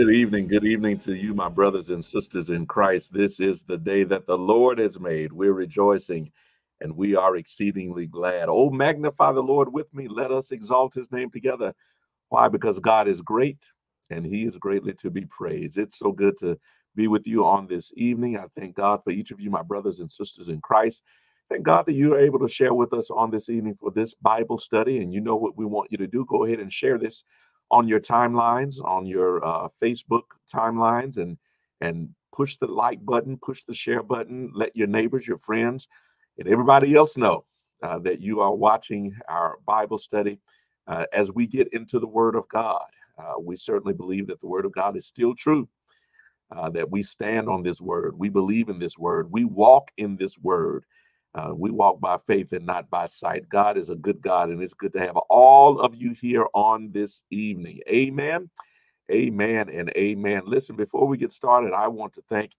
Good evening. Good evening to you, my brothers and sisters in Christ. This is the day that the Lord has made. We're rejoicing and we are exceedingly glad. Oh, magnify the Lord with me. Let us exalt his name together. Why? Because God is great and he is greatly to be praised. It's so good to be with you on this evening. I thank God for each of you, my brothers and sisters in Christ. Thank God that you are able to share with us on this evening for this Bible study. And you know what we want you to do. Go ahead and share this on your timelines, on your uh, Facebook timelines, and and push the like button, push the share button. Let your neighbors, your friends, and everybody else know uh, that you are watching our Bible study uh, as we get into the Word of God. Uh, we certainly believe that the Word of God is still true. Uh, that we stand on this word, we believe in this word, we walk in this word, uh, we walk by faith and not by sight. God is a good God, and it's good to have all of you here on this evening. Amen. Amen and amen. Listen, before we get started, I want to thank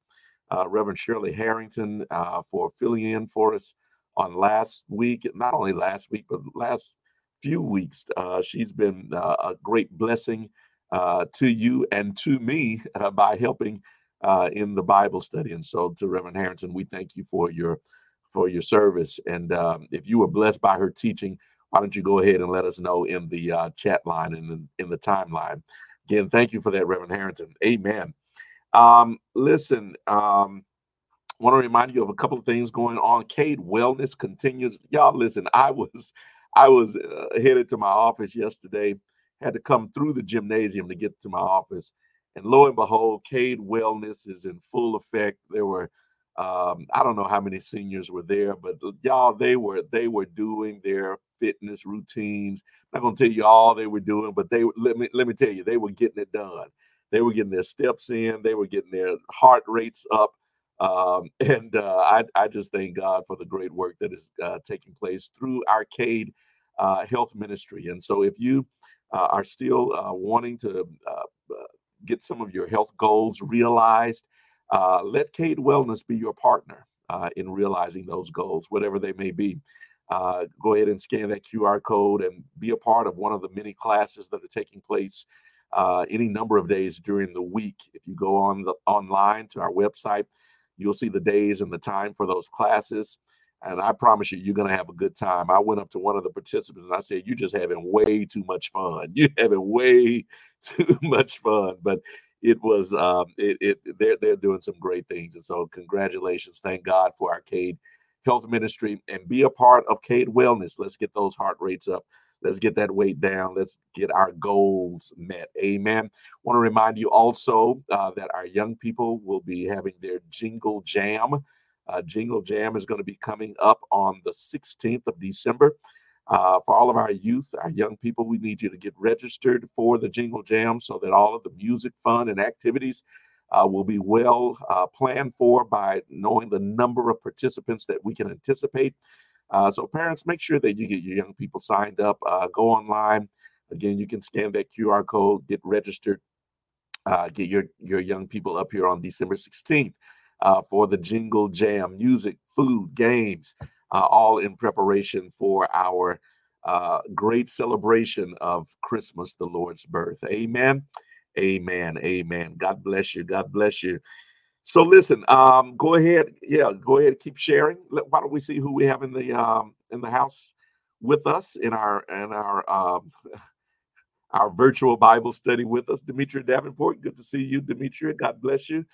uh, Reverend Shirley Harrington uh, for filling in for us on last week. Not only last week, but last few weeks. Uh, she's been uh, a great blessing uh, to you and to me by helping in the Bible study. And so, to Reverend Harrington, we thank you for your for your service. And um, if you were blessed by her teaching, why don't you go ahead and let us know in the uh, chat line and in, in, the timeline? Again, thank you for that, Reverend Harrington. Amen. Um, listen, um, want to remind you of a couple of things going on. Cade Wellness continues. Y'all, listen, I was I was uh, headed to my office yesterday. Had to come through the gymnasium to get to my office, and lo and behold, Cade Wellness is in full effect. There were um, I don't know how many seniors were there, but y'all, they were they were doing their fitness routines. I'm not gonna tell you all they were doing, but they let me let me tell you, they were getting it done. They were getting their steps in, they were getting their heart rates up. Um, and uh, I, I just thank God for the great work that is uh, taking place through our Cade uh, Health Ministry. And so, if you uh, are still uh, wanting to uh, get some of your health goals realized, Uh, let Cade Wellness be your partner uh, in realizing those goals, whatever they may be. Uh, go ahead and scan that QR code and be a part of one of the many classes that are taking place uh, any number of days during the week. If you go on the online to our website, you'll see the days and the time for those classes. And I promise you, you're going to have a good time. I went up to one of the participants and I said, You're just having way too much fun. You're having way too much fun. But it was, um, it, it, they're, they're doing some great things. And so, congratulations. Thank God for our Cade Health Ministry and be a part of Cade Wellness. Let's get those heart rates up. Let's get that weight down. Let's get our goals met. Amen. Want to remind you also uh, that our young people will be having their Jingle Jam. Uh, Jingle Jam is going to be coming up on the 16th of December. Uh, for all of our youth, our young people, we need you to get registered for the Jingle Jam so that all of the music, fun, and activities uh, will be well uh, planned for by knowing the number of participants that we can anticipate. Uh, so, parents, make sure that you get your young people signed up. Uh, go online. Again, you can scan that QR code, get registered, uh, get your, your young people up here on December 16th uh, for the Jingle Jam music, food, games, uh, all in preparation for our uh, great celebration of Christmas, the Lord's birth. Amen. Amen. Amen. God bless you. God bless you. So listen, um, go ahead. Yeah, go ahead. Keep sharing. Let, why don't we see who we have in the um, in the house with us in our in our um, our virtual Bible study with us, Demetria Davenport. Good to see you, Demetria. God bless you.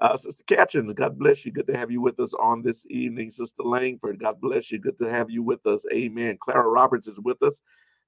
Uh, Sister Catchins, God bless you. Good to have you with us on this evening. Sister Langford, God bless you. Good to have you with us. Amen. Clara Roberts is with us.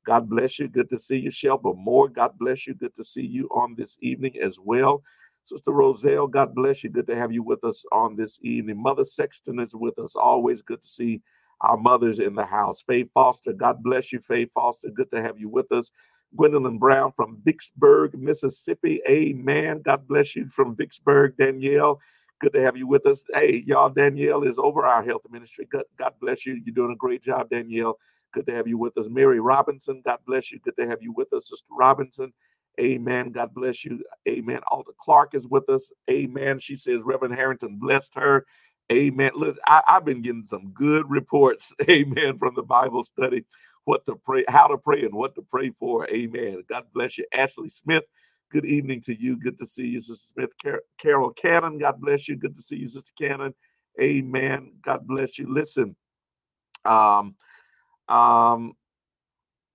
God bless you. Good to see you. Shelba Moore, God bless you. Good to see you on this evening as well. Sister Roselle, God bless you. Good to have you with us on this evening. Mother Sexton is with us. Always good to see our mothers in the house. Faye Foster, God bless you, Faye Foster. Good to have you with us. Gwendolyn Brown from Vicksburg, Mississippi. Amen. God bless you from Vicksburg, Danielle. Good to have you with us. Hey, y'all, Danielle is over our health ministry. God, God bless you. You're doing a great job, Danielle. Good to have you with us. Mary Robinson, God bless you. Good to have you with us, Sister Robinson. Amen. God bless you. Amen. Alta Clark is with us. Amen. She says Reverend Harrington blessed her. Amen. Listen, I, have been getting some good reports. Amen. From the Bible study, what to pray, how to pray, and what to pray for. Amen. God bless you. Ashley Smith. Good evening to you. Good to see you, Sister Smith. Car- Carol Cannon. God bless you. Good to see you, Sister Cannon. Amen. God bless you. Listen. Um, um,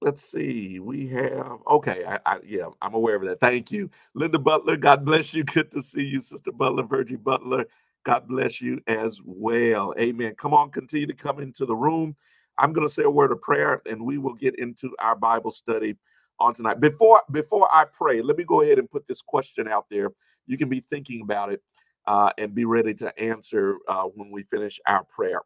let's see. We have okay. I, I, yeah, I'm aware of that. Thank you, Linda Butler. God bless you. Good to see you, Sister Butler, Virgie Butler. God bless you as well. Amen. Come on, continue to come into the room. I'm going to say a word of prayer, and we will get into our Bible study on tonight. Before before I pray, let me go ahead and put this question out there. You can be thinking about it uh, and be ready to answer uh, when we finish our prayer.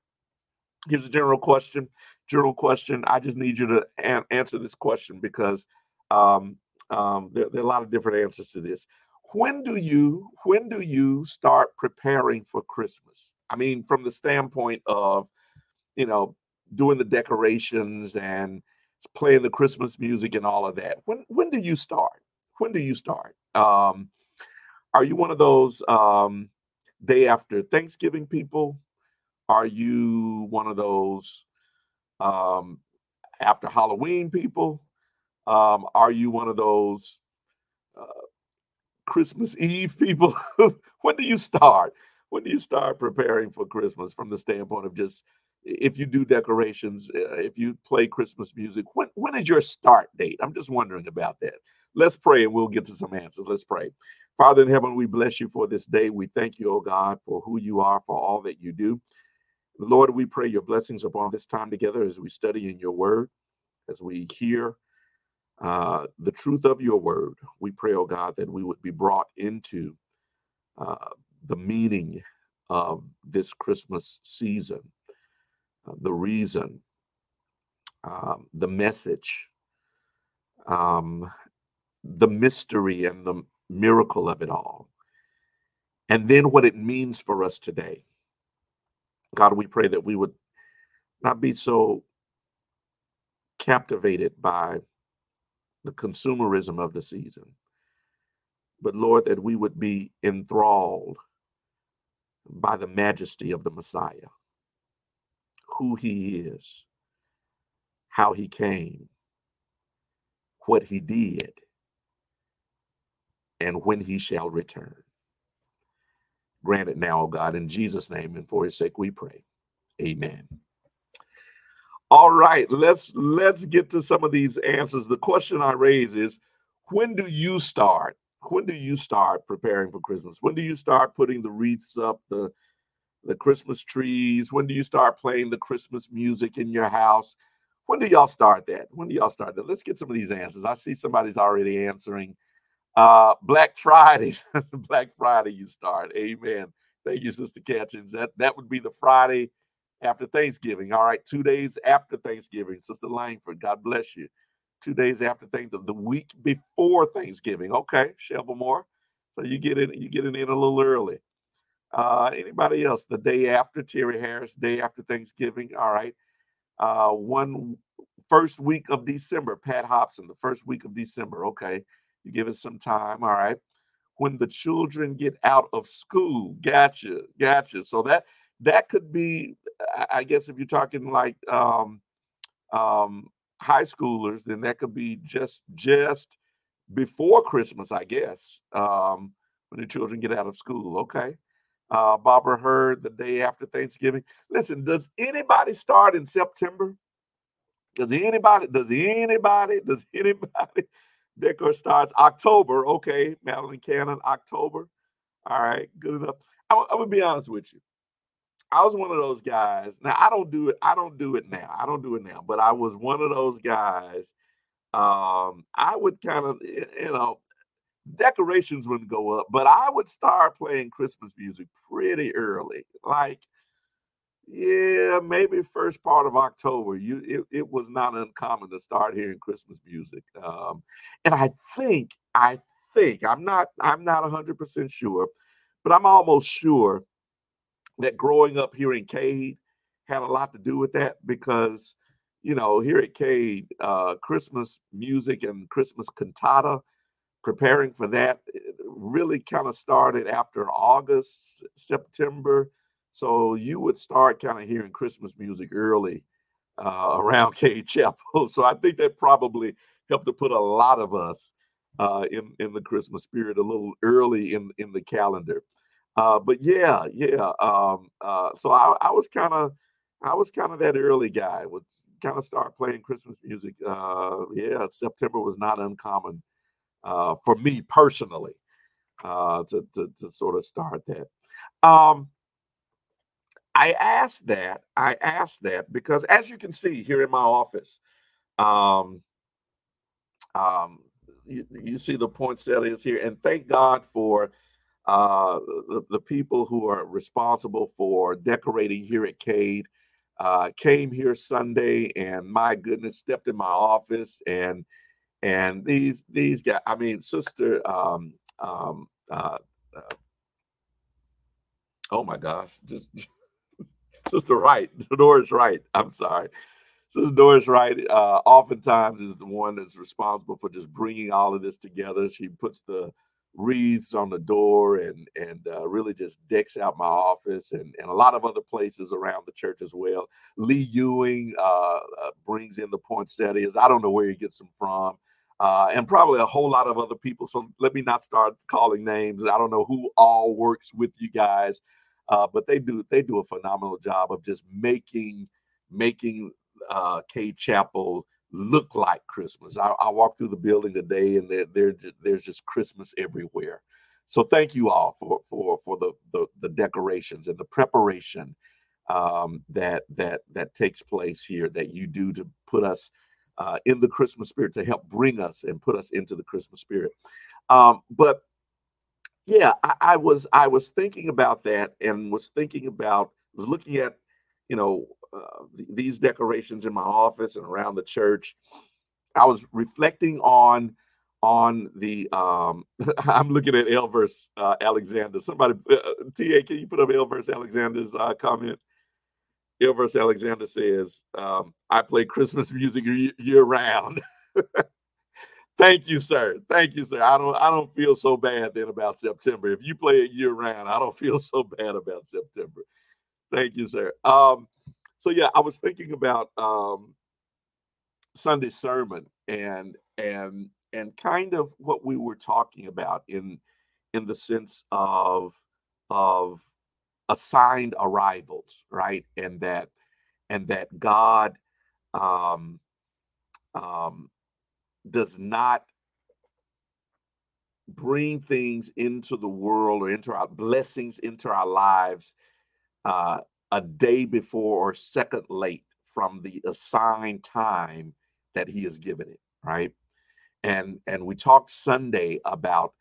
Here's a general question general question. I just need you to a- answer this question because um, um, there, there, are a lot of different answers to this. When do you when do you start preparing for Christmas? I mean, from the standpoint of you know doing the decorations and playing the Christmas music and all of that. When when do you start? When do you start? Um, are you one of those um, day after Thanksgiving people? Are you one of those um, after Halloween people? Um, are you one of those uh, Christmas Eve people? when do you start? When do you start preparing for Christmas from the standpoint of just if you do decorations, uh, if you play Christmas music, when when is your start date? I'm just wondering about that. Let's pray and we'll get to some answers. Let's pray. Father in heaven, we bless you for this day. We thank you, oh God, for who you are, for all that you do. Lord, we pray your blessings upon this time together as we study in your word, as we hear uh, the truth of your word. We pray, oh God, that we would be brought into uh, the meaning of this Christmas season, the reason, um, the message, um, the mystery, and the miracle of it all. and then what it means for us today. God, we pray that we would not be so captivated by the consumerism of the season, but Lord, that we would be enthralled by the majesty of the Messiah, who he is, how he came, what he did, and when he shall return. Grant it now, O God, in Jesus' name and for his sake we pray. Amen. All right, let's let's get to some of these answers. The question I raise is when do you start? When do you start preparing for Christmas? When do you start putting the wreaths up, the the Christmas trees? When do you start playing the Christmas music in your house? When do y'all start that? When do y'all start that? Let's get some of these answers. I see somebody's already answering. Uh, Black Fridays, Black Friday, you start. Amen. Thank you, Sister Catchings. That that would be the Friday after Thanksgiving. All right, two days after Thanksgiving. Sister Langford, God bless you. Two days after Thanksgiving, the week before Thanksgiving. Okay, Shelby Moore. So you get it, you get it in a little early. Uh, anybody else? The day after Terry Harris, day after Thanksgiving. All right. Uh, one first week of December, Pat Hobson, the first week of December. Okay. You give it some time. All right. When the children get out of school. Gotcha. Gotcha. So that that could be, I guess, if you're talking like um, um, high schoolers, then that could be just just before Christmas, I guess, um, when the children get out of school. Okay. Uh, Barbara Heard the day after Thanksgiving. Listen, does anybody start in September? Does anybody? Does anybody? Does anybody? Decor starts October. Okay, Madeline Cannon, October. All right, good enough. I'm, I'm gonna be honest with you. I was one of those guys. Now I don't do it. I don't do it now. I don't do it now. But I was one of those guys. Um, I would kind of, you know, decorations wouldn't go up, but I would start playing Christmas music pretty early. Like, yeah, maybe first part of October. You it, it was not uncommon to start hearing Christmas music. Um, and I think, I think, I'm not, I'm not hundred percent sure, but I'm almost sure that growing up here in Cade had a lot to do with that because you know, here at Cade, uh, Christmas music and Christmas cantata preparing for that really kind of started after August, September. So you would start kind of hearing Christmas music early uh, around Cade Chapel. So I think that probably helped to put a lot of us uh, in in the Christmas spirit a little early in in the calendar. Uh, but yeah, yeah. Um, uh, so I, was kind of I was kind of that early guy. Would kind of start playing Christmas music. Uh, yeah, September was not uncommon uh, for me personally uh, to, to, to sort of start that. Um, I asked that. I asked that because, as you can see here in my office, um, um, you, you see the poinsettias here, and thank God for uh, the, the people who are responsible for decorating here at Cade. Uh, came here Sunday, and my goodness, stepped in my office and and these these guys i mean sister um um uh, uh oh my gosh just sister right doris right i'm sorry sister doris right uh oftentimes is the one that's responsible for just bringing all of this together she puts the wreaths on the door and and uh, really just decks out my office and, and a lot of other places around the church as well. Lee Ewing uh, uh, brings in the poinsettias. I don't know where he gets them from uh, and probably a whole lot of other people. So let me not start calling names. I don't know who all works with you guys, uh, but they do they do a phenomenal job of just making making uh, Cade Chapel look like Christmas. I, I walked through the building today, and there, there there's just Christmas everywhere. So thank you all for for for the the, the decorations and the preparation um, that that that takes place here that you do to put us uh, in the Christmas spirit to help bring us and put us into the Christmas spirit. Um, but yeah, I, I, was I was thinking about that and was thinking about was looking at you know uh, th- these decorations in my office and around the church. I was reflecting on on the um i'm looking at elverse uh, alexander somebody uh, ta can you put up elverse alexander's uh, comment elverse alexander says um, i play christmas music year round thank you sir. Thank you sir. I don't i don't feel so bad then about september. If you play it year round i don't feel so bad about september. Thank you sir. Um so yeah i was thinking about um sunday sermon and and and kind of what we were talking about in in the sense of of assigned arrivals right? And that and that god um um does not bring things into the world or into our blessings into our lives uh, a day before or second late from the assigned time that he has given it right? And and we talked sunday about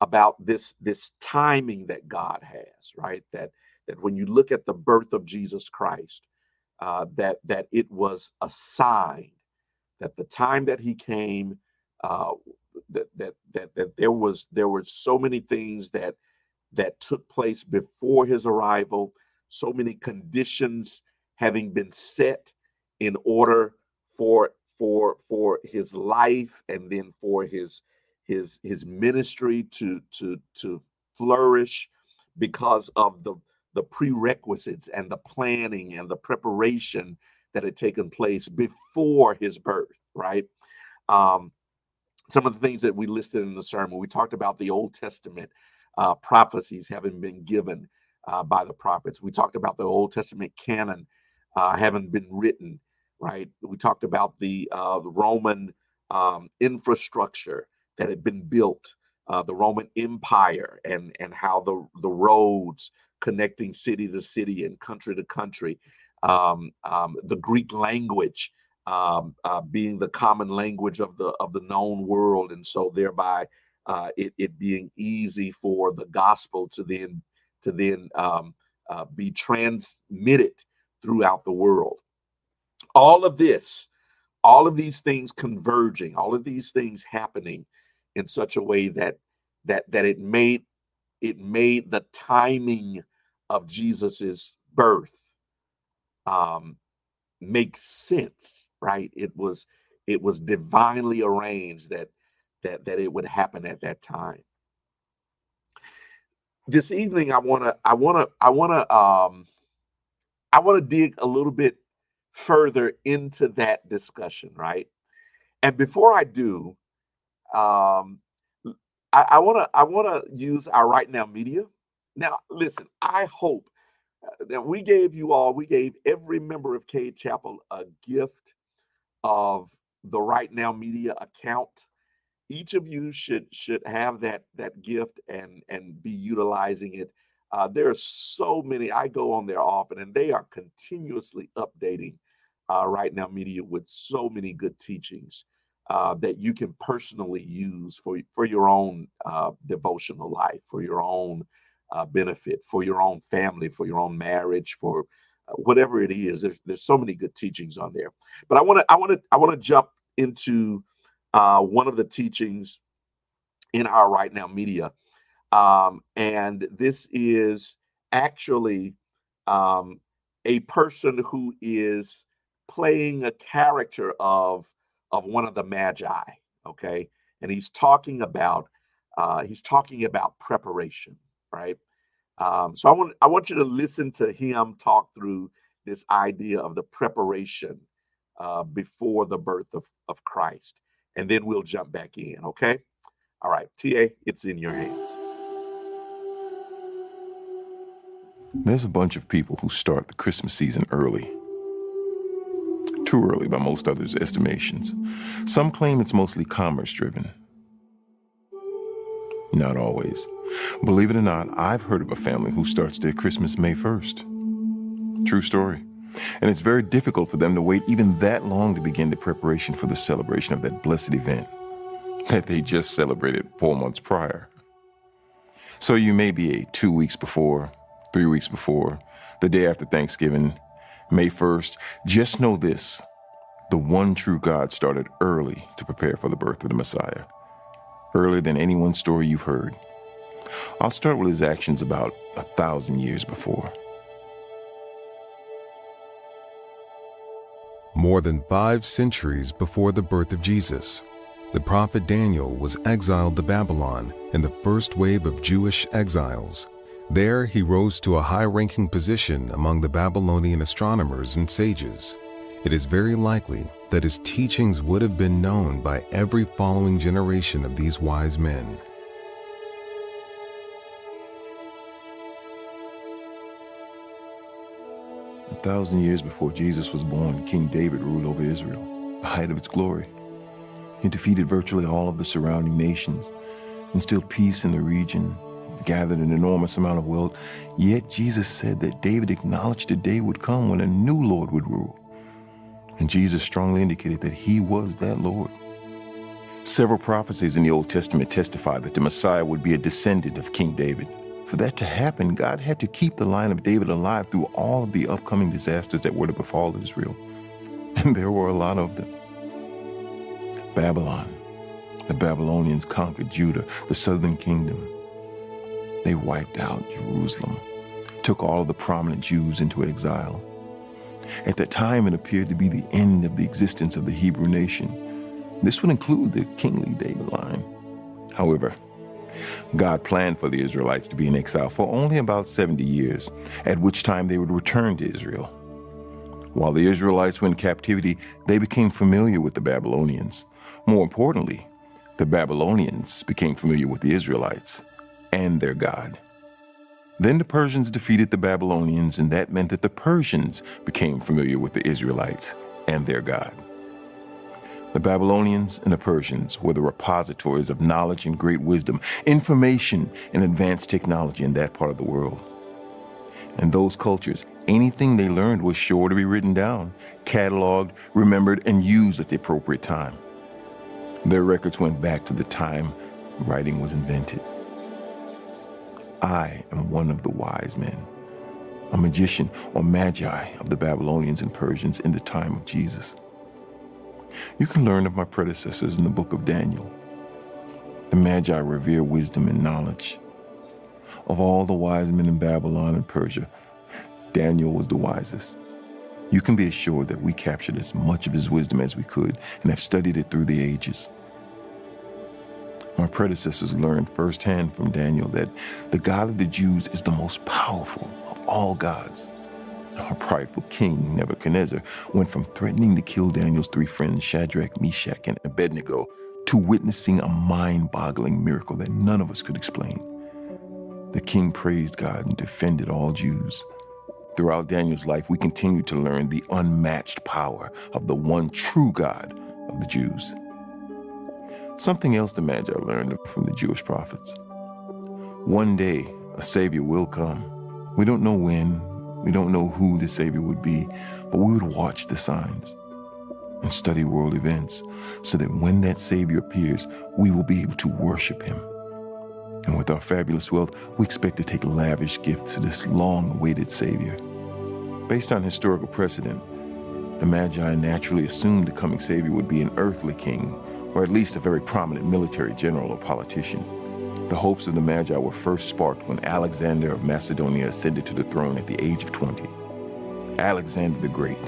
about this this timing that god has right? That that when you look at the birth of jesus christ uh, that that it was a sign that the time that he came uh, that, that that that there was there were so many things that that took place before his arrival so many conditions having been set in order for for for his life and then for his his his ministry to to to flourish because of the the prerequisites and the planning and the preparation that had taken place before his birth right um some of the things that we listed in the sermon we talked about the old testament uh, prophecies having been given uh, by the prophets we talked about the old testament canon uh, having been written right? We talked about the, uh, the Roman um, infrastructure that had been built, uh, the Roman Empire, and and how the the roads connecting city to city and country to country, um, um, the Greek language um, uh, being the common language of the of the known world, and so thereby uh, it it being easy for the gospel to then to then um, uh, be transmitted throughout the world. All of this, all of these things converging, all of these things happening in such a way that that that it made it made the timing of Jesus's birth um, make sense, right? It was it was divinely arranged that that that it would happen at that time. This evening, I want to I want to I want to um I want to dig a little bit further into that discussion, right? And before I do, um, I want to I want to use our RightNow Media. Now, listen, I hope uh, that we gave you all, we gave every member of Cade Chapel a gift of the RightNow Media account. Each of you should should have that that gift and and be utilizing it. Uh, there are so many. I go on there often, and they are continuously updating uh, right now media with so many good teachings uh, that you can personally use for for your own uh, devotional life, for your own uh, benefit, for your own family, for your own marriage, for uh, whatever it is. There's there's so many good teachings on there. But I want to I want to I want to jump into uh, one of the teachings in our RightNow Media, um, and this is actually um, a person who is playing a character of of one of the magi okay and he's talking about uh he's talking about preparation right um so i want i want you to listen to him talk through this idea of the preparation uh before the birth of of christ and then we'll jump back in okay all right ta it's in your hands there's a bunch of people who start the christmas season early too early by most others' estimations. Some claim it's mostly commerce driven. Not always. Believe it or not, I've heard of a family who starts their Christmas May 1st. True story. And it's very difficult for them to wait even that long to begin the preparation for the celebration of that blessed event that they just celebrated four months prior. So you may be a two weeks before, three weeks before, the day after Thanksgiving, May 1st, just know this the one true God started early to prepare for the birth of the Messiah. Earlier than any one story you've heard. I'll start with his actions about a thousand years before. More than five centuries before the birth of Jesus, the prophet Daniel was exiled to Babylon in the first wave of Jewish exiles. There he rose to a high ranking position among the Babylonian astronomers and sages. It is very likely that his teachings would have been known by every following generation of these wise men. A thousand years before Jesus was born, King David ruled over Israel, the height of its glory. He defeated virtually all of the surrounding nations, instilled peace in the region, gathered an enormous amount of wealth. Yet Jesus said that David acknowledged a day would come when a new Lord would rule. And Jesus strongly indicated that he was that Lord. Several prophecies in the Old Testament testify that the Messiah would be a descendant of King David. For that to happen, God had to keep the line of David alive through all of the upcoming disasters that were to befall Israel. And there were a lot of them. Babylon. The Babylonians conquered Judah, the southern kingdom. They wiped out Jerusalem, took all of the prominent Jews into exile. At that time, it appeared to be the end of the existence of the Hebrew nation. This would include the kingly David line. However, God planned for the Israelites to be in exile for only about 70 years, at which time they would return to Israel. While the Israelites were in captivity, they became familiar with the Babylonians. More importantly, the Babylonians became familiar with the Israelites and their God. Then the Persians defeated the Babylonians, and that meant that the Persians became familiar with the Israelites and their God. The Babylonians and the Persians were the repositories of knowledge and great wisdom, information and advanced technology in that part of the world. In those cultures, anything they learned was sure to be written down, cataloged, remembered, and used at the appropriate time. Their records went back to the time writing was invented. I am one of the wise men, a magician or magi of the Babylonians and Persians in the time of Jesus. You can learn of my predecessors in the book of Daniel. The Magi revere wisdom and knowledge. Of all the wise men in Babylon and Persia, Daniel was the wisest. You can be assured that we captured as much of his wisdom as we could and have studied it through the ages. My predecessors learned firsthand from Daniel that the God of the Jews is the most powerful of all gods. Our prideful king, Nebuchadnezzar, went from threatening to kill Daniel's three friends, Shadrach, Meshach, and Abednego, to witnessing a mind boggling miracle that none of us could explain. The king praised God and defended all Jews. Throughout Daniel's life, we continue to learn the unmatched power of the one true God of the Jews. Something else the Magi learned from the Jewish prophets. One day, a Savior will come. We don't know when, we don't know who the Savior would be, but we would watch the signs and study world events so that when that Savior appears, we will be able to worship Him. And with our fabulous wealth, we expect to take lavish gifts to this long awaited Savior. Based on historical precedent, the Magi naturally assumed the coming Savior would be an earthly king, or at least a very prominent military general or politician. The hopes of the Magi were first sparked when Alexander of Macedonia ascended to the throne at the age of 20. Alexander the Great.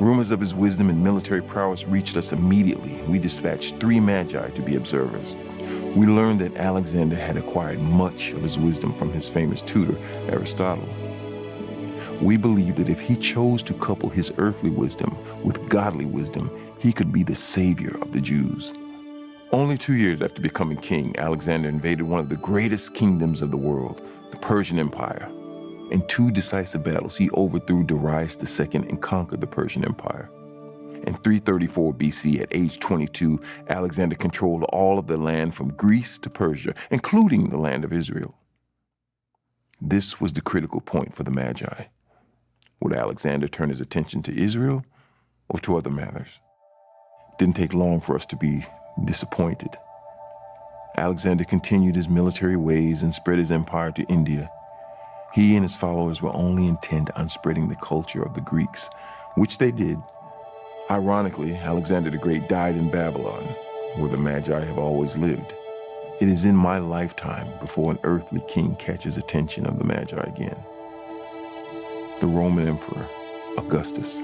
Rumors of his wisdom and military prowess reached us immediately. We dispatched three Magi to be observers. We learned that Alexander had acquired much of his wisdom from his famous tutor, Aristotle. We believe that if he chose to couple his earthly wisdom with godly wisdom, he could be the savior of the Jews. Only two years after becoming king, Alexander invaded one of the greatest kingdoms of the world, the Persian Empire. In two decisive battles, he overthrew Darius II and conquered the Persian Empire. In 334 BC, at age 22, Alexander controlled all of the land from Greece to Persia, including the land of Israel. This was the critical point for the Magi. Would Alexander turn his attention to Israel or to other matters? Didn't take long for us to be disappointed. Alexander continued his military ways and spread his empire to India. He and his followers were only intent on spreading the culture of the Greeks, which they did. Ironically, Alexander the Great died in Babylon, where the Magi have always lived. It is in my lifetime before an earthly king catches attention of the Magi again. The Roman Emperor, Augustus.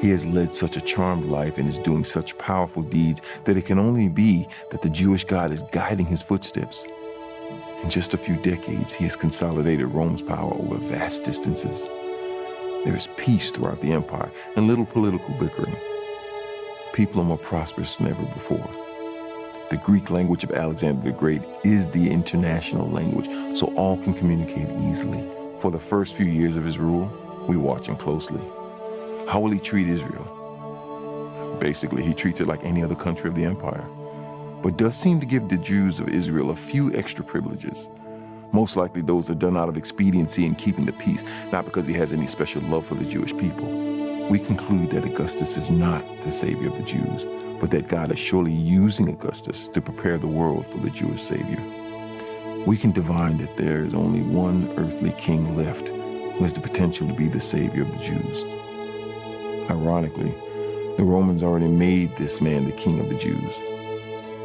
He has led such a charmed life and is doing such powerful deeds that it can only be that the Jewish God is guiding his footsteps. In just a few decades, he has consolidated Rome's power over vast distances. There is peace throughout the empire and little political bickering. People are more prosperous than ever before. The Greek language of Alexander the Great is the international language, so all can communicate easily. For the first few years of his rule, we watch him closely. How will he treat Israel? Basically, he treats it like any other country of the empire, but does seem to give the Jews of Israel a few extra privileges. Most likely, those are done out of expediency and keeping the peace, not because he has any special love for the Jewish people. We conclude that Augustus is not the savior of the Jews, but that God is surely using Augustus to prepare the world for the Jewish Savior. We can divine that there is only one earthly king left who has the potential to be the Savior of the Jews. Ironically, the Romans already made this man the king of the Jews.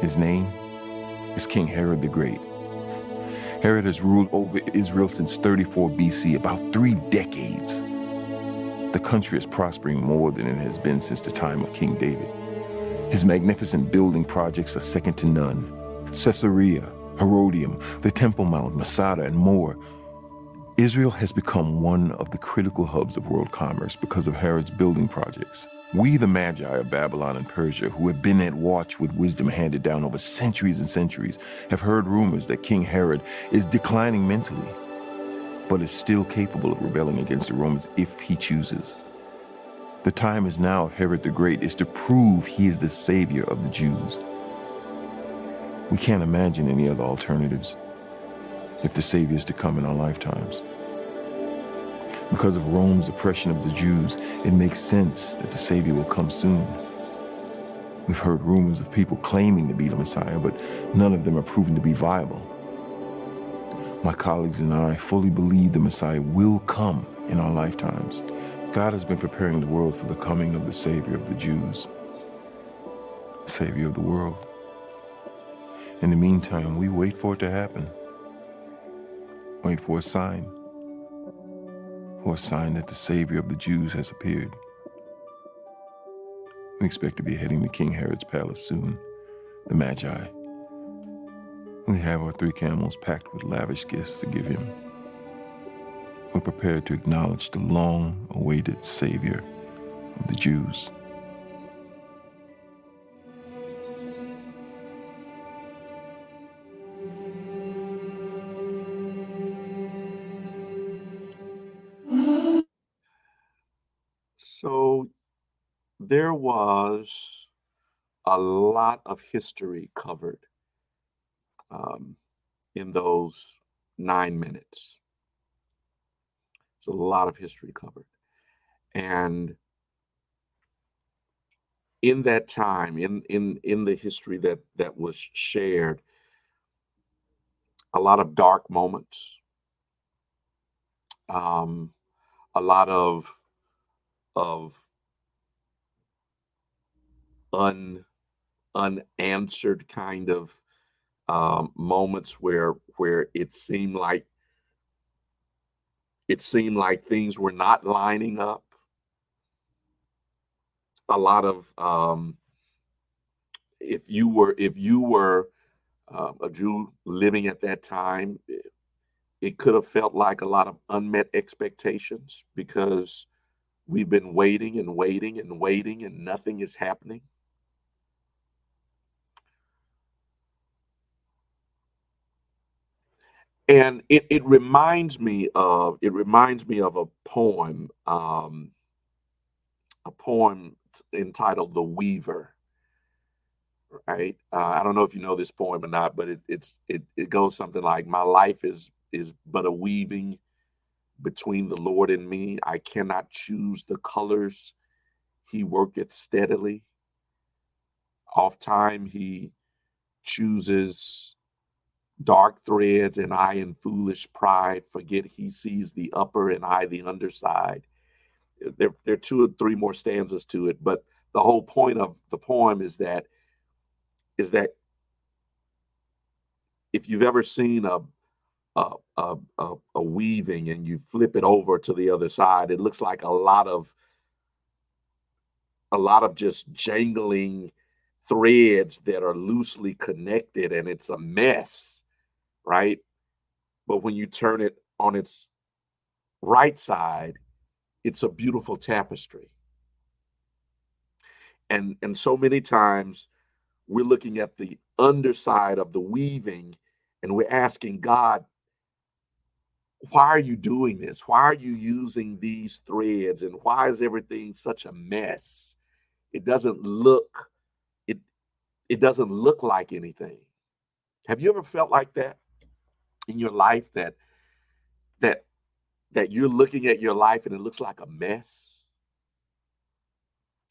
His name is King Herod the Great. Herod has ruled over Israel since 34 BC, about three decades. The country is prospering more than it has been since the time of King David. His magnificent building projects are second to none. Caesarea, Herodium, the Temple Mount, Masada, and more. Israel has become one of the critical hubs of world commerce because of Herod's building projects. We, the Magi of Babylon and Persia, who have been at watch with wisdom handed down over centuries and centuries, have heard rumors that King Herod is declining mentally, but is still capable of rebelling against the Romans if he chooses. The time is now of Herod the Great is to prove he is the savior of the Jews. We can't imagine any other alternatives if the savior is to come in our lifetimes. Because of Rome's oppression of the Jews, it makes sense that the savior will come soon. We've heard rumors of people claiming to be the Messiah, but none of them are proven to be viable. My colleagues and I fully believe the Messiah will come in our lifetimes. God has been preparing the world for the coming of the Savior of the Jews, Savior of the world. In the meantime, we wait for it to happen. Wait for a sign, for a sign that the Savior of the Jews has appeared. We expect to be heading to King Herod's palace soon, the Magi. We have our three camels packed with lavish gifts to give him we're prepared to acknowledge the long awaited Savior of the Jews. So there was a lot of history covered um, in those nine minutes. It's a lot of history covered. And in that time, in in in the history that that was shared, a lot of dark moments, um, a lot of of un unanswered kind of um, moments where where it seemed like it seemed like things were not lining up. A lot of um, if you were if you were uh, a Jew living at that time, it, it could have felt like a lot of unmet expectations because we've been waiting and waiting and waiting and nothing is happening. and it, it reminds me of it reminds me of a poem um, a poem entitled the weaver right uh, i don't know if you know this poem or not but it, it's it, it goes something like my life is is but a weaving between the lord and me. I cannot choose the colors. He worketh steadily. Oft time he chooses dark threads, and I in foolish pride. Forget he sees the upper and I the underside. There, there are two or three more stanzas to it, but the whole point of the poem is that is that if you've ever seen a a, weaving and you flip it over to the other side, it looks like a lot of a lot of just jangling threads that are loosely connected and it's a mess, right? But when you turn it on its right side, it's a beautiful tapestry. And and so many times we're looking at the underside of the weaving and we're asking God, why are you doing this? Why are you using these threads? And why is everything such a mess? It doesn't look, it it doesn't look like anything. Have you ever felt like that in your life that that that you're looking at your life and it looks like a mess?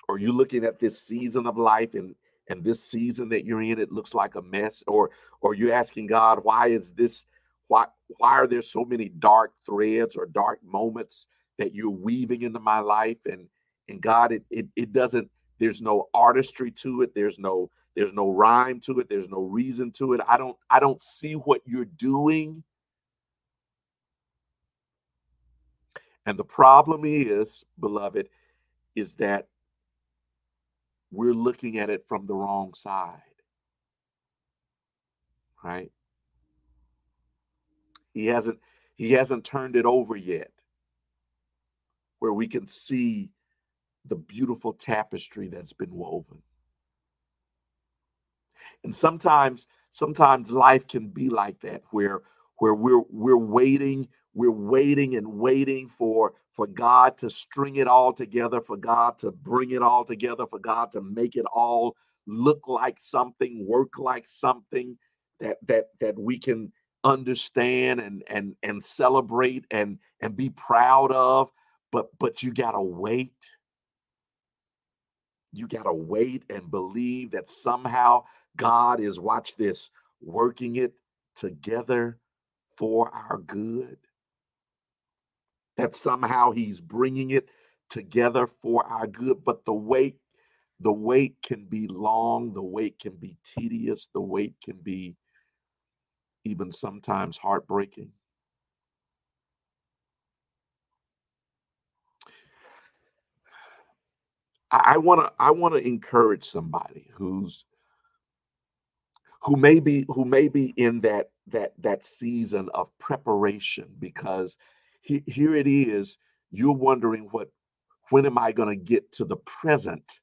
Or you're looking at this season of life and and this season that you're in it looks like a mess or or you're asking God why is this why why are there so many dark threads or dark moments that you're weaving into my life? And and God it it, it doesn't there's no artistry to it. There's no there's no rhyme to it. There's no reason to it. I don't I don't see what you're doing. And the problem is beloved is that we're looking at it from the wrong side. Right he hasn't he hasn't turned it over yet where we can see the beautiful tapestry that's been woven. And sometimes sometimes life can be like that where where we're we're waiting we're waiting and waiting for for God to string it all together for God to bring it all together for God to make it all look like something work like something that that that we can understand and and and celebrate and and be proud of but but you got to wait. You got to wait and believe that somehow God is watch this working it together for our good. That somehow he's bringing it together for our good but the wait the wait can be long the wait can be tedious the wait can be even sometimes heartbreaking. I want to I want to encourage somebody who's who may be who may be in that that that season of preparation because he, here it is you're wondering what when am I going to get to the present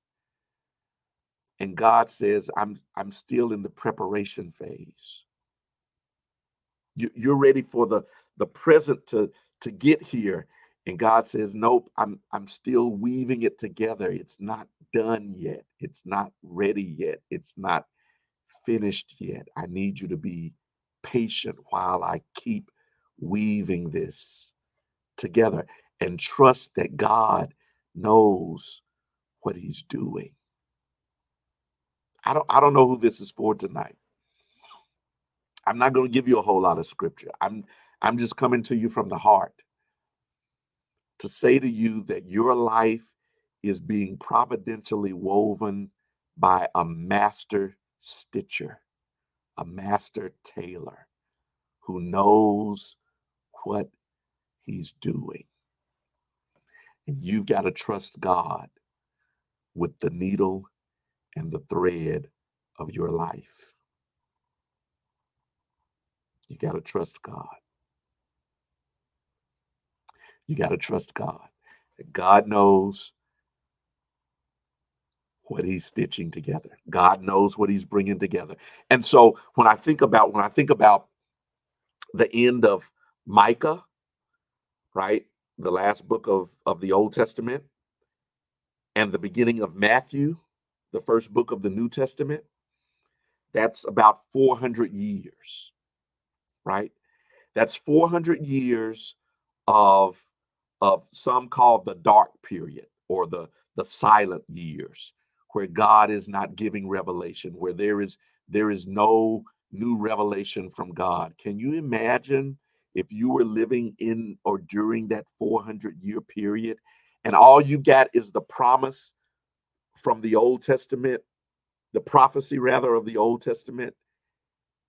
and God says I'm I'm still in the preparation phase you, you're ready for the the present to to get here. And god says nope i'm i'm still weaving it together. It's not done yet. It's not ready yet. It's not finished yet. I need you to be patient while i keep weaving this together and trust that god knows what he's doing. I don't i don't know who this is for tonight I'm not going to give you a whole lot of scripture. I'm I'm just coming to you from the heart to say to you that your life is being providentially woven by a master stitcher, a master tailor who knows what he's doing. And you've got to trust God with the needle and the thread of your life. You got to trust God. You got to trust God. God knows what he's stitching together. God knows what he's bringing together. And so when I think about when I think about the end of Micah, right? The last book of of the Old Testament and the beginning of Matthew, the first book of the New Testament, that's about 400 years right? That's 400 years of of some call the dark period or the the silent years where God is not giving revelation, where there is there is no new revelation from God. Can you imagine if you were living in or during that 400 year period and all you've got is the promise from the Old Testament the prophecy rather of the Old Testament,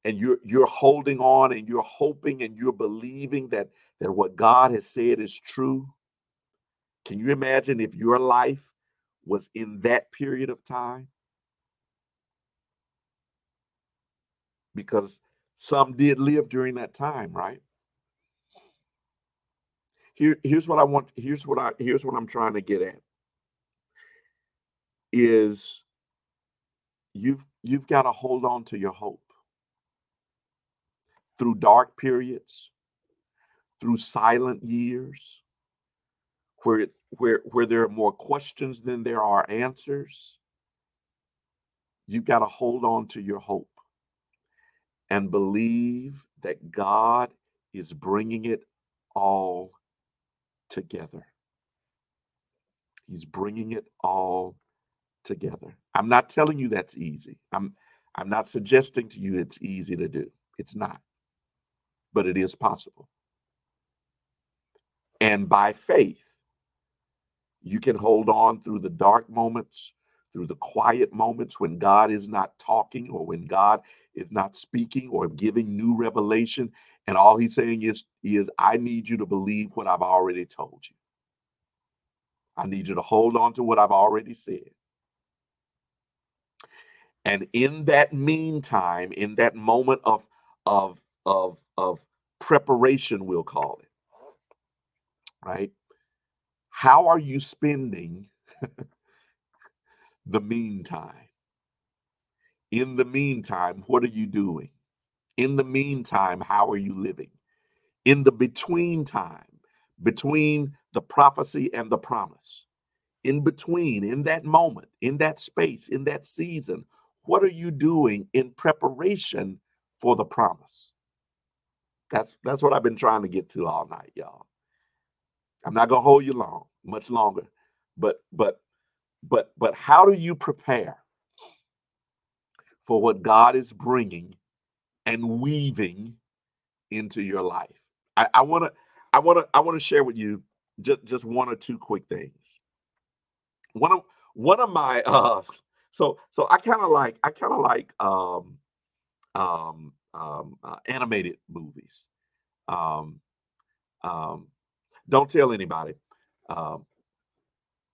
and you're you're holding on and you're hoping and you're believing that that what God has said is true. Can you imagine if your life was in that period of time? Because some did live during that time, right? Here, here's what I want, here's what I here's what I'm trying to get at is you've you've got to hold on to your hope through dark periods, through silent years, where it, where where there are more questions than there are answers. You've got to hold on to your hope and believe that God is bringing it all together. He's bringing it all together. I'm not telling you that's easy. I'm I'm not suggesting to you it's easy to do. It's not. But it is possible. And by faith, you can hold on through the dark moments, through the quiet moments when God is not talking or when God is not speaking or giving new revelation. And all he's saying is, is I need you to believe what I've already told you. I need you to hold on to what I've already said. And in that meantime, in that moment of of of of preparation, we'll call it, right? How are you spending the meantime? In the meantime, what are you doing? In the meantime, how are you living? In the between time, between the prophecy and the promise, in between, in that moment, in that space, in that season, what are you doing in preparation for the promise? That's that's what I've been trying to get to all night, y'all. I'm not gonna hold you long, much longer, but but but but how do you prepare for what God is bringing and weaving into your life? I want to I want to I want to share with you just just one or two quick things. One of one of my uh so so I kind of like I kind of like um um um uh, animated movies. Um um don't tell anybody. Um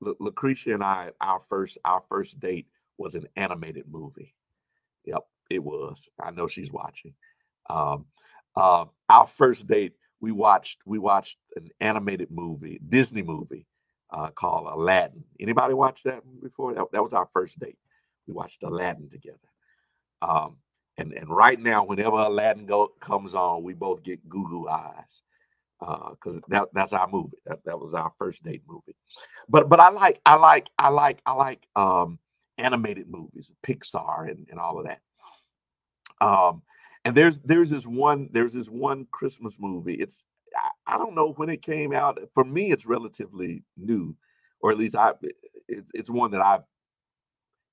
L- Lucretia and I our first our first date was an animated movie. Yep, it was. I know she's watching. Um uh, our first date we watched we watched an animated movie, Disney movie uh, called Aladdin. Anybody watch that before? That, that was our first date. We watched Aladdin together. Um, and and right now, whenever Aladdin go, comes on, we both get goo goo eyes because uh, that that's our movie. That, that was our first date movie. But but I like I like I like I like um, animated movies, Pixar and, and all of that. Um, and there's there's this one there's this one Christmas movie. It's I, I don't know when it came out. For me, it's relatively new, or at least I it's it's one that I've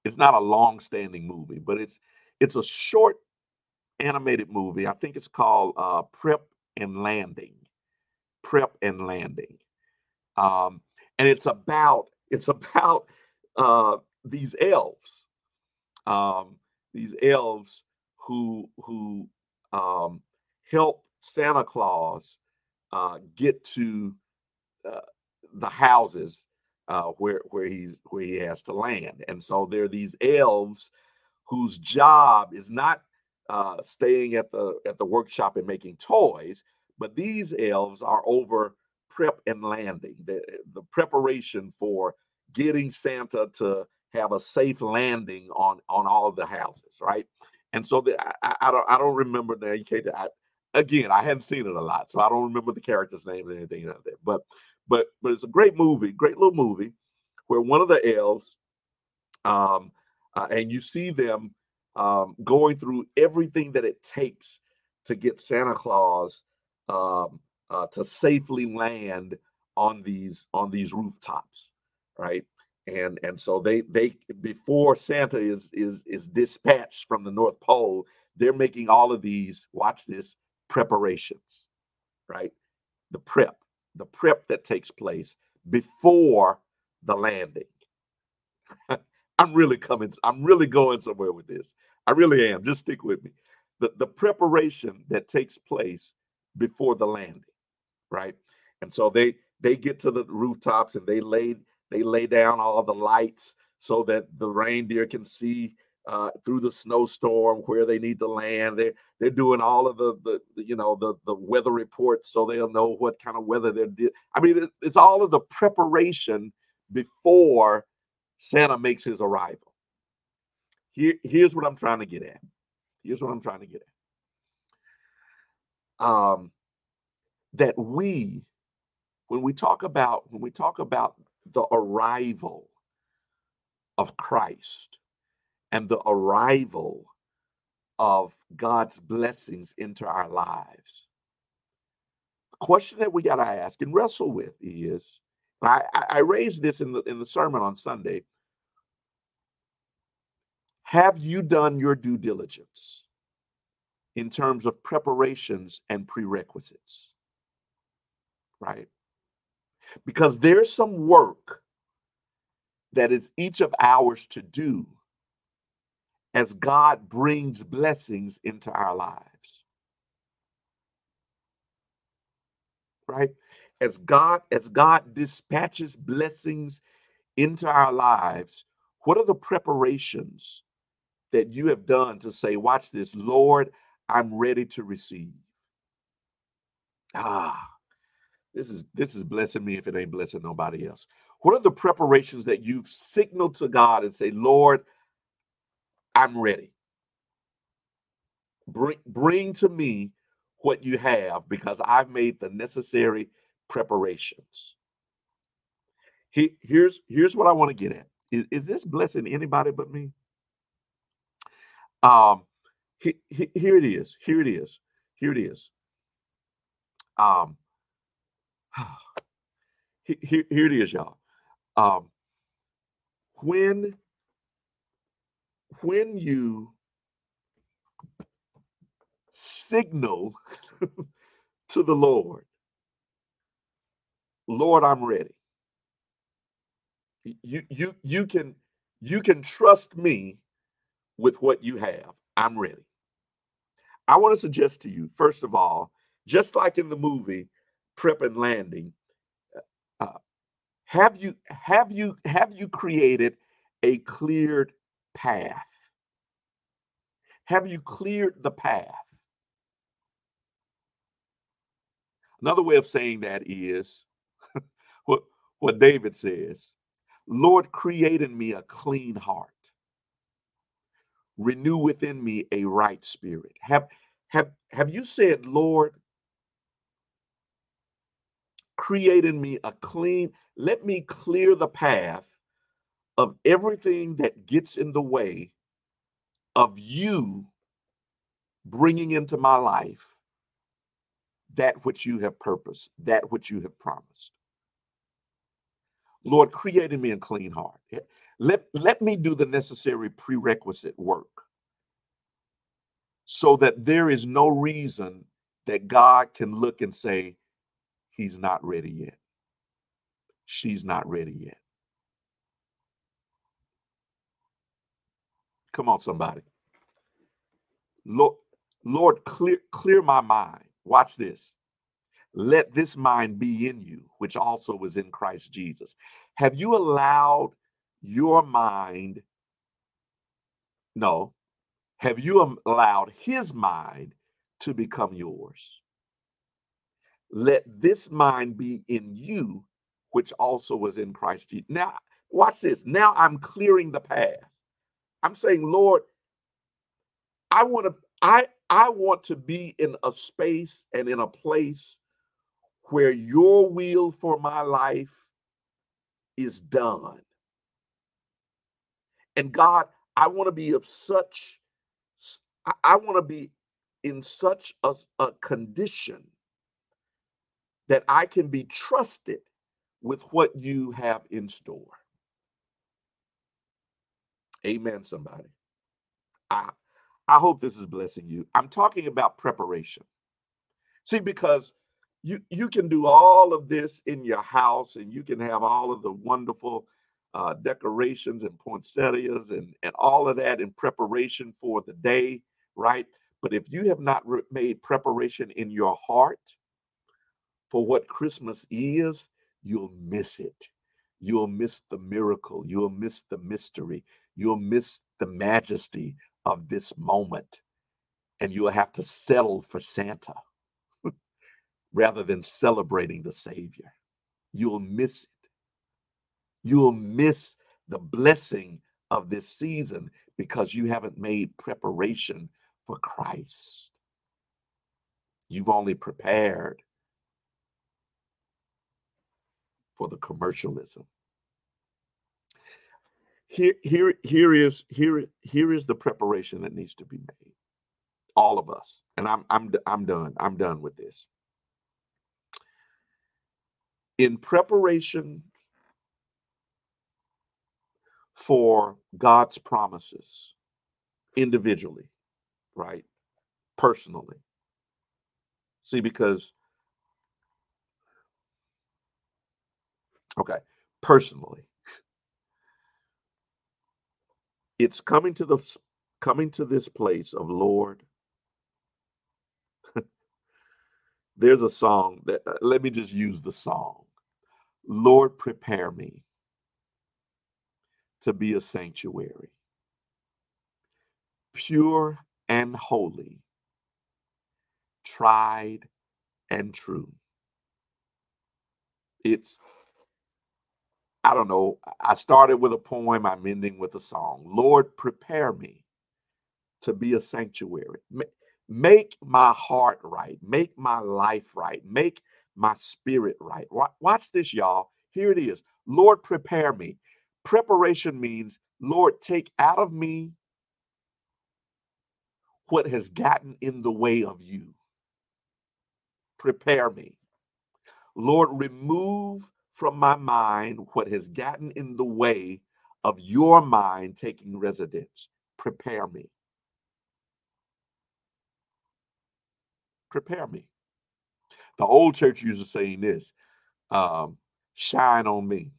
it's not a long-standing movie, but it's it's a short animated movie. I think it's called uh, Prep and Landing. Prep and Landing, um, and it's about it's about uh, these elves, um, these elves who who um, help Santa Claus uh, get to uh, the houses uh, where where he's where he has to land. And so there are these elves whose job is not uh, staying at the at the workshop and making toys, but these elves are over prep and landing, the, the preparation for getting Santa to have a safe landing on on all of the houses, right? And so the, I, I don't I don't remember the I, again I hadn't seen it a lot, so I don't remember the characters' names or anything like that. But but but it's a great movie, great little movie, where one of the elves, um, uh, and you see them um, going through everything that it takes to get Santa Claus um, uh, to safely land on these on these rooftops, right? And and so they they before Santa is is is dispatched from the North Pole, they're making all of these. Watch this preparations, right? The prep the prep that takes place before the landing. I'm really coming, I'm really going somewhere with this. I really am. Just stick with me. The, the preparation that takes place before the landing, right? And so they they get to the rooftops and they lay they lay down all the lights so that the reindeer can see uh, through the snowstorm where they need to land. They're they're doing all of the, the, the you know the the weather reports so they'll know what kind of weather they're. De- I mean, it, it's all of the preparation before Santa makes his arrival. Here, here's what I'm trying to get at. Here's what I'm trying to get at. Um, that we, when we talk about when we talk about the arrival of Christ and the arrival of God's blessings into our lives. The question that we got to ask and wrestle with is I, I raised this in the in the sermon on Sunday. Have you done your due diligence in terms of preparations and prerequisites? Right? Because there's some work that is each of ours to do as God brings blessings into our lives. Right? As God as God dispatches blessings into our lives, what are the preparations that you have done to say, watch this, Lord, I'm ready to receive? Ah, this is this is blessing me if it ain't blessing nobody else. What are the preparations that you've signaled to God and say, Lord, I'm ready. Bring, bring to me what you have because I've made the necessary preparations. He, here's here's what I want to get at. Is, is this blessing anybody but me? Um, he, he, here it is. Here it is. Here it is. Um, here, here it is, y'all. Um, when when you signal to the Lord, Lord, I'm ready. You you you can you can trust me with what you have. I'm ready. I want to suggest to you, first of all, just like in the movie Prep and Landing, uh, uh have you have you have you created a cleared path? Have you cleared the path? Another way of saying that is what, David says Lord, create in me a clean heart, renew within me a right spirit. Have, have, have you said, Lord, create in me a clean, let me clear the path of everything that gets in the way of you bringing into my life that which you have purposed, that which you have promised. Lord, create in me a clean heart. Let, let me do the necessary prerequisite work so that there is no reason that God can look and say, He's not ready yet. She's not ready yet. Come on, somebody. Lord, Lord, clear, clear my mind. Watch this. Let this mind be in you, which also was in Christ Jesus. Have you allowed your mind? No. Have you allowed his mind to become yours? Let this mind be in you, which also was in Christ Jesus. Now, watch this. Now I'm clearing the path. I'm saying, Lord, I want to I I want to be in a space and in a place where your will for my life is done. And God, I want to be of such I want to be in such a, a condition that I can be trusted with what you have in store. Amen, somebody. I, I hope this is blessing you. I'm talking about preparation. See, because you you can do all of this in your house and you can have all of the wonderful uh, decorations and poinsettias and, and all of that in preparation for the day, right? But if you have not re- made preparation in your heart for what Christmas is, you'll miss it. You'll miss the miracle. You'll miss the mystery. You'll miss the majesty of this moment. And you'll have to settle for Santa rather than celebrating the Savior. You'll miss it. You'll miss the blessing of this season because you haven't made preparation for Christ. You've only prepared for the commercialism. Here, here, here is here, here is the preparation that needs to be made. All of us, and I'm I'm I'm done. I'm done with this. In preparation for God's promises individually, right? Personally. See, because, okay, personally, it's coming to the coming to this place of Lord. There's a song that uh, let me just use the song. Lord, prepare me to be a sanctuary, pure and holy, tried and true. It's, I don't know, I started with a poem, I'm ending with a song. Lord, prepare me to be a sanctuary. Make my heart right, make my life right, make my spirit right. Watch this, y'all. Here it is. Lord, prepare me. Preparation means, Lord, take out of me what has gotten in the way of you. Prepare me. Lord, remove from my mind what has gotten in the way of your mind taking residence. Prepare me. Prepare me. The old church used to saying this um, shine on me.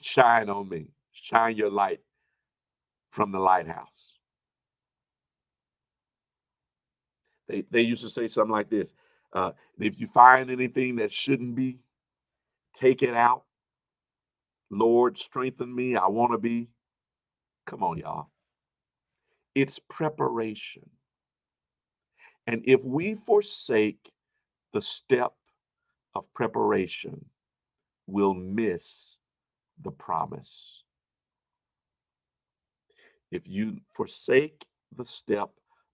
Shine on me. Shine your light from the lighthouse. They, they used to say something like this uh, If you find anything that shouldn't be, take it out. Lord, strengthen me. I want to be. Come on, y'all. It's preparation. And if we forsake the step of preparation, we'll miss the promise. If you forsake the step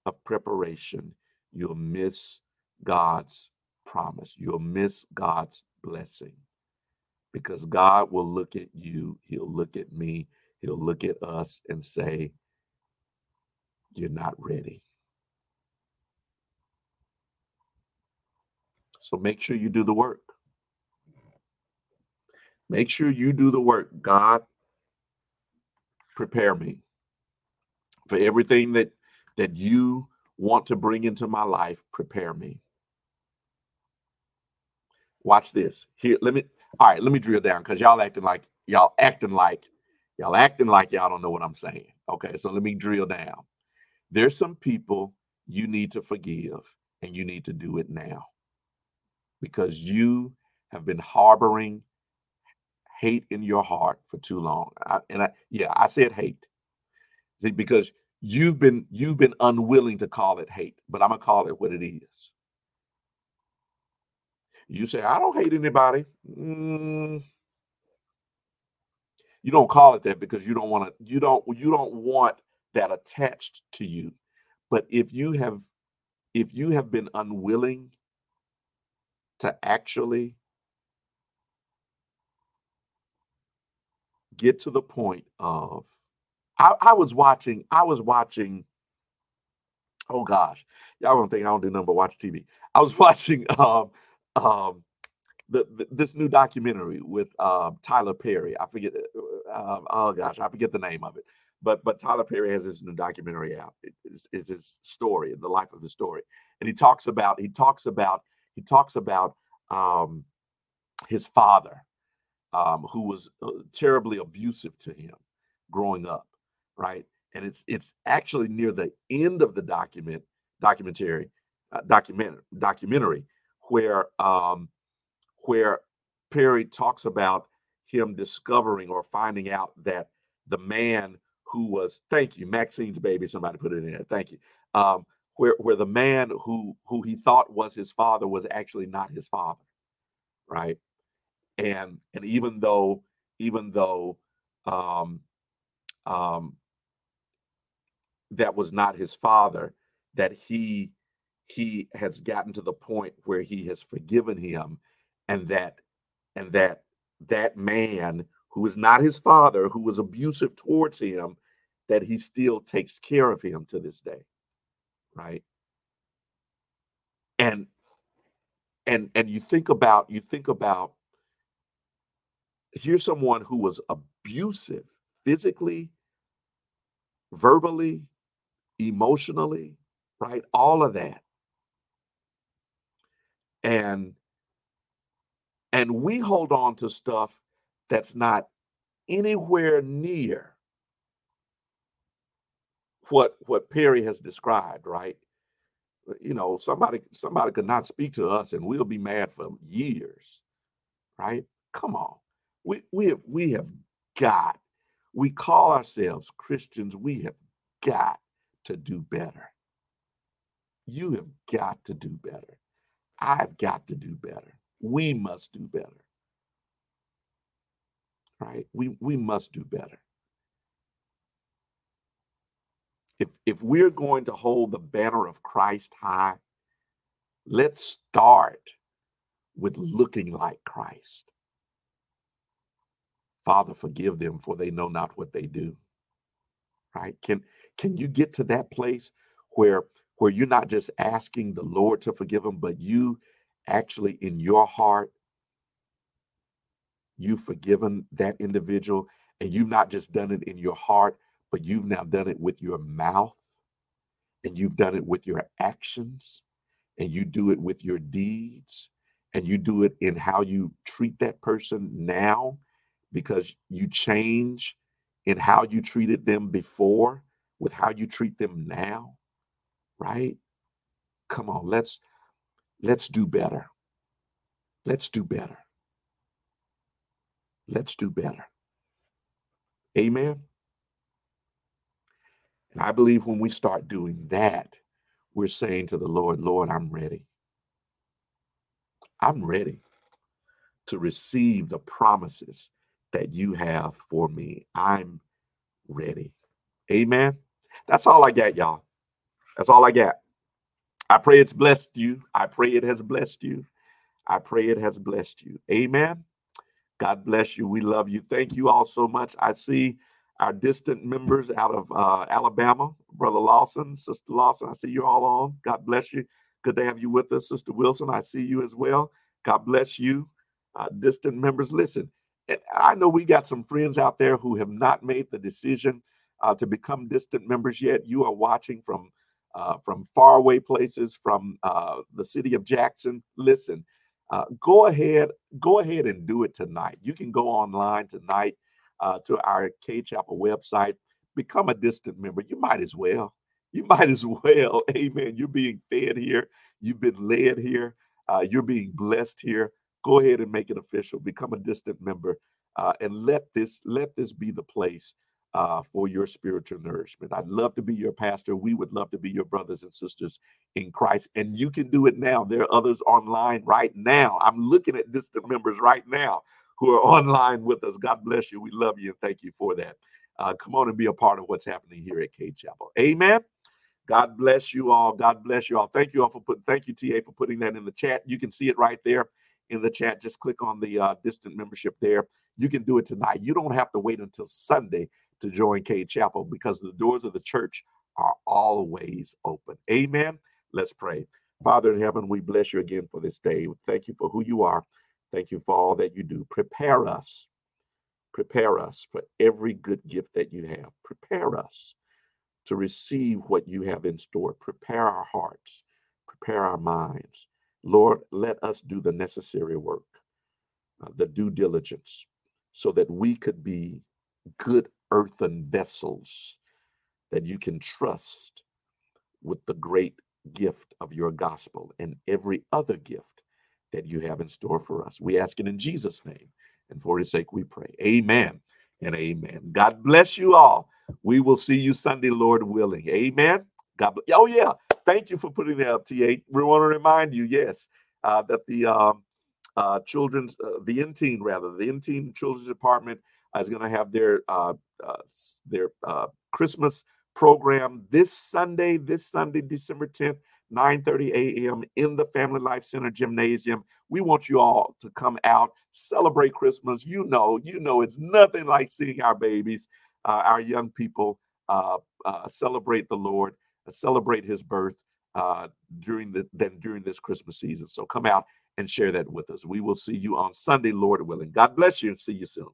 of preparation, you'll miss God's promise. You'll miss God's blessing because God will look at you, He'll look at me, He'll look at us and say, You're not ready. So make sure you do the work. Make sure you do the work. God, prepare me for everything that that you want to bring into my life. Prepare me. Watch this. Here, let me. All right, let me drill down because y'all acting like y'all acting like y'all acting like y'all don't know what I'm saying. Okay, so let me drill down. There's some people you need to forgive, and you need to do it now because you have been harboring hate in your heart for too long. I, and I, yeah, I said hate. See, because you've been you've been unwilling to call it hate, but I'm gonna call it what it is. You say I don't hate anybody. Mm, you don't call it that because you don't want to. You don't. You don't want that attached to you. But if you have, if you have been unwilling to actually get to the point of I, I was watching, I was watching, oh gosh, y'all don't think I don't do nothing but watch TV. I was watching um um the, the this new documentary with um Tyler Perry. I forget uh, um, oh gosh, I forget the name of it. But but Tyler Perry has this new documentary out. It, it's, it's his story, the life of his story. And he talks about he talks about he talks about um his father um, who was uh, terribly abusive to him growing up, right? And it's it's actually near the end of the document documentary uh, document documentary where um, where Perry talks about him discovering or finding out that the man who was thank you Maxine's baby somebody put it in there thank you um, where where the man who who he thought was his father was actually not his father right? And and even though even though um um that was not his father that he he has gotten to the point where he has forgiven him and that and that that man who is not his father who was abusive towards him that he still takes care of him to this day right? And and and you think about you think about here's someone who was abusive physically verbally emotionally right? All of that. And and we hold on to stuff that's not anywhere near what what Perry has described, right? You know, somebody somebody could not speak to us and we'll be mad for years, right? Come on. We we have we have got, we call ourselves Christians, we have got to do better. You have got to do better. I've got to do better. We must do better. Right? We we must do better. If if we're going to hold the banner of Christ high, let's start with looking like Christ. Father, forgive them for they know not what they do. Right? Can can you get to that place where where you're not just asking the Lord to forgive them, but you actually in your heart, you've forgiven that individual, and you've not just done it in your heart, but you've now done it with your mouth, and you've done it with your actions, and you do it with your deeds, and you do it in how you treat that person now because you change in how you treated them before with how you treat them now right? Come on, let's let's do better. Let's do better. Let's do better. Amen. And I believe when we start doing that, we're saying to the Lord, Lord, I'm ready. I'm ready to receive the promises that you have for me. I'm ready. Amen. That's all I got, y'all. That's all I got. I pray it's blessed you. I pray it has blessed you. I pray it has blessed you. Amen. God bless you. We love you. Thank you all so much. I see our distant members out of uh, Alabama, Brother Lawson, Sister Lawson. I see you all on. God bless you. Good to have you with us, Sister Wilson. I see you as well. God bless you. Uh, distant members, listen. I know we got some friends out there who have not made the decision uh, to become distant members yet. You are watching from uh, from faraway places, from uh, the city of Jackson, listen, uh, go ahead, go ahead and do it tonight. You can go online tonight uh, to our Cade Chapel website, become a distant member. You might as well. You might as well. Amen. You're being fed here. You've been led here. Uh, you're being blessed here. Go ahead and make it official. Become a distant member, uh, and let this let this be the place uh, for your spiritual nourishment. I'd love to be your pastor. We would love to be your brothers and sisters in Christ. And you can do it now. There are others online right now. I'm looking at distant members right now who are online with us. God bless you. We love you and thank you for that. Uh, come on and be a part of what's happening here at Cade Chapel. Amen. God bless you all. God bless you all. Thank you all for putting, thank you, TA, for putting that in the chat. You can see it right there in the chat. Just click on the uh, distant membership there. You can do it tonight. You don't have to wait until Sunday to join Cade Chapel because the doors of the church are always open. Amen. Let's pray. Father in heaven, we bless you again for this day. Thank you for who you are. Thank you for all that you do. Prepare us. Prepare us for every good gift that you have. Prepare us to receive what you have in store. Prepare our hearts. Prepare our minds. Lord, let us do the necessary work, uh, the due diligence, so that we could be good earthen vessels that you can trust with the great gift of your gospel and every other gift that you have in store for us. We ask it in Jesus' name. And for his sake, we pray. Amen and amen. God bless you all. We will see you Sunday, Lord willing. Amen. God bless. Oh, yeah. Thank you for putting that up, TA. We want to remind you, yes, uh, that the um, uh, children's, uh, the N-Teen rather, the N-Teen Children's Department is going to have their uh, uh, their uh, Christmas program this Sunday, this Sunday, December 10th, 9:30 a.m. in the Family Life Center gymnasium. We want you all to come out, celebrate Christmas. You know, you know, it's nothing like seeing our babies, uh, our young people uh, uh, celebrate the Lord, celebrate His birth uh, during the then during this Christmas season. So come out and share that with us. We will see you on Sunday, Lord willing. God bless you and see you soon.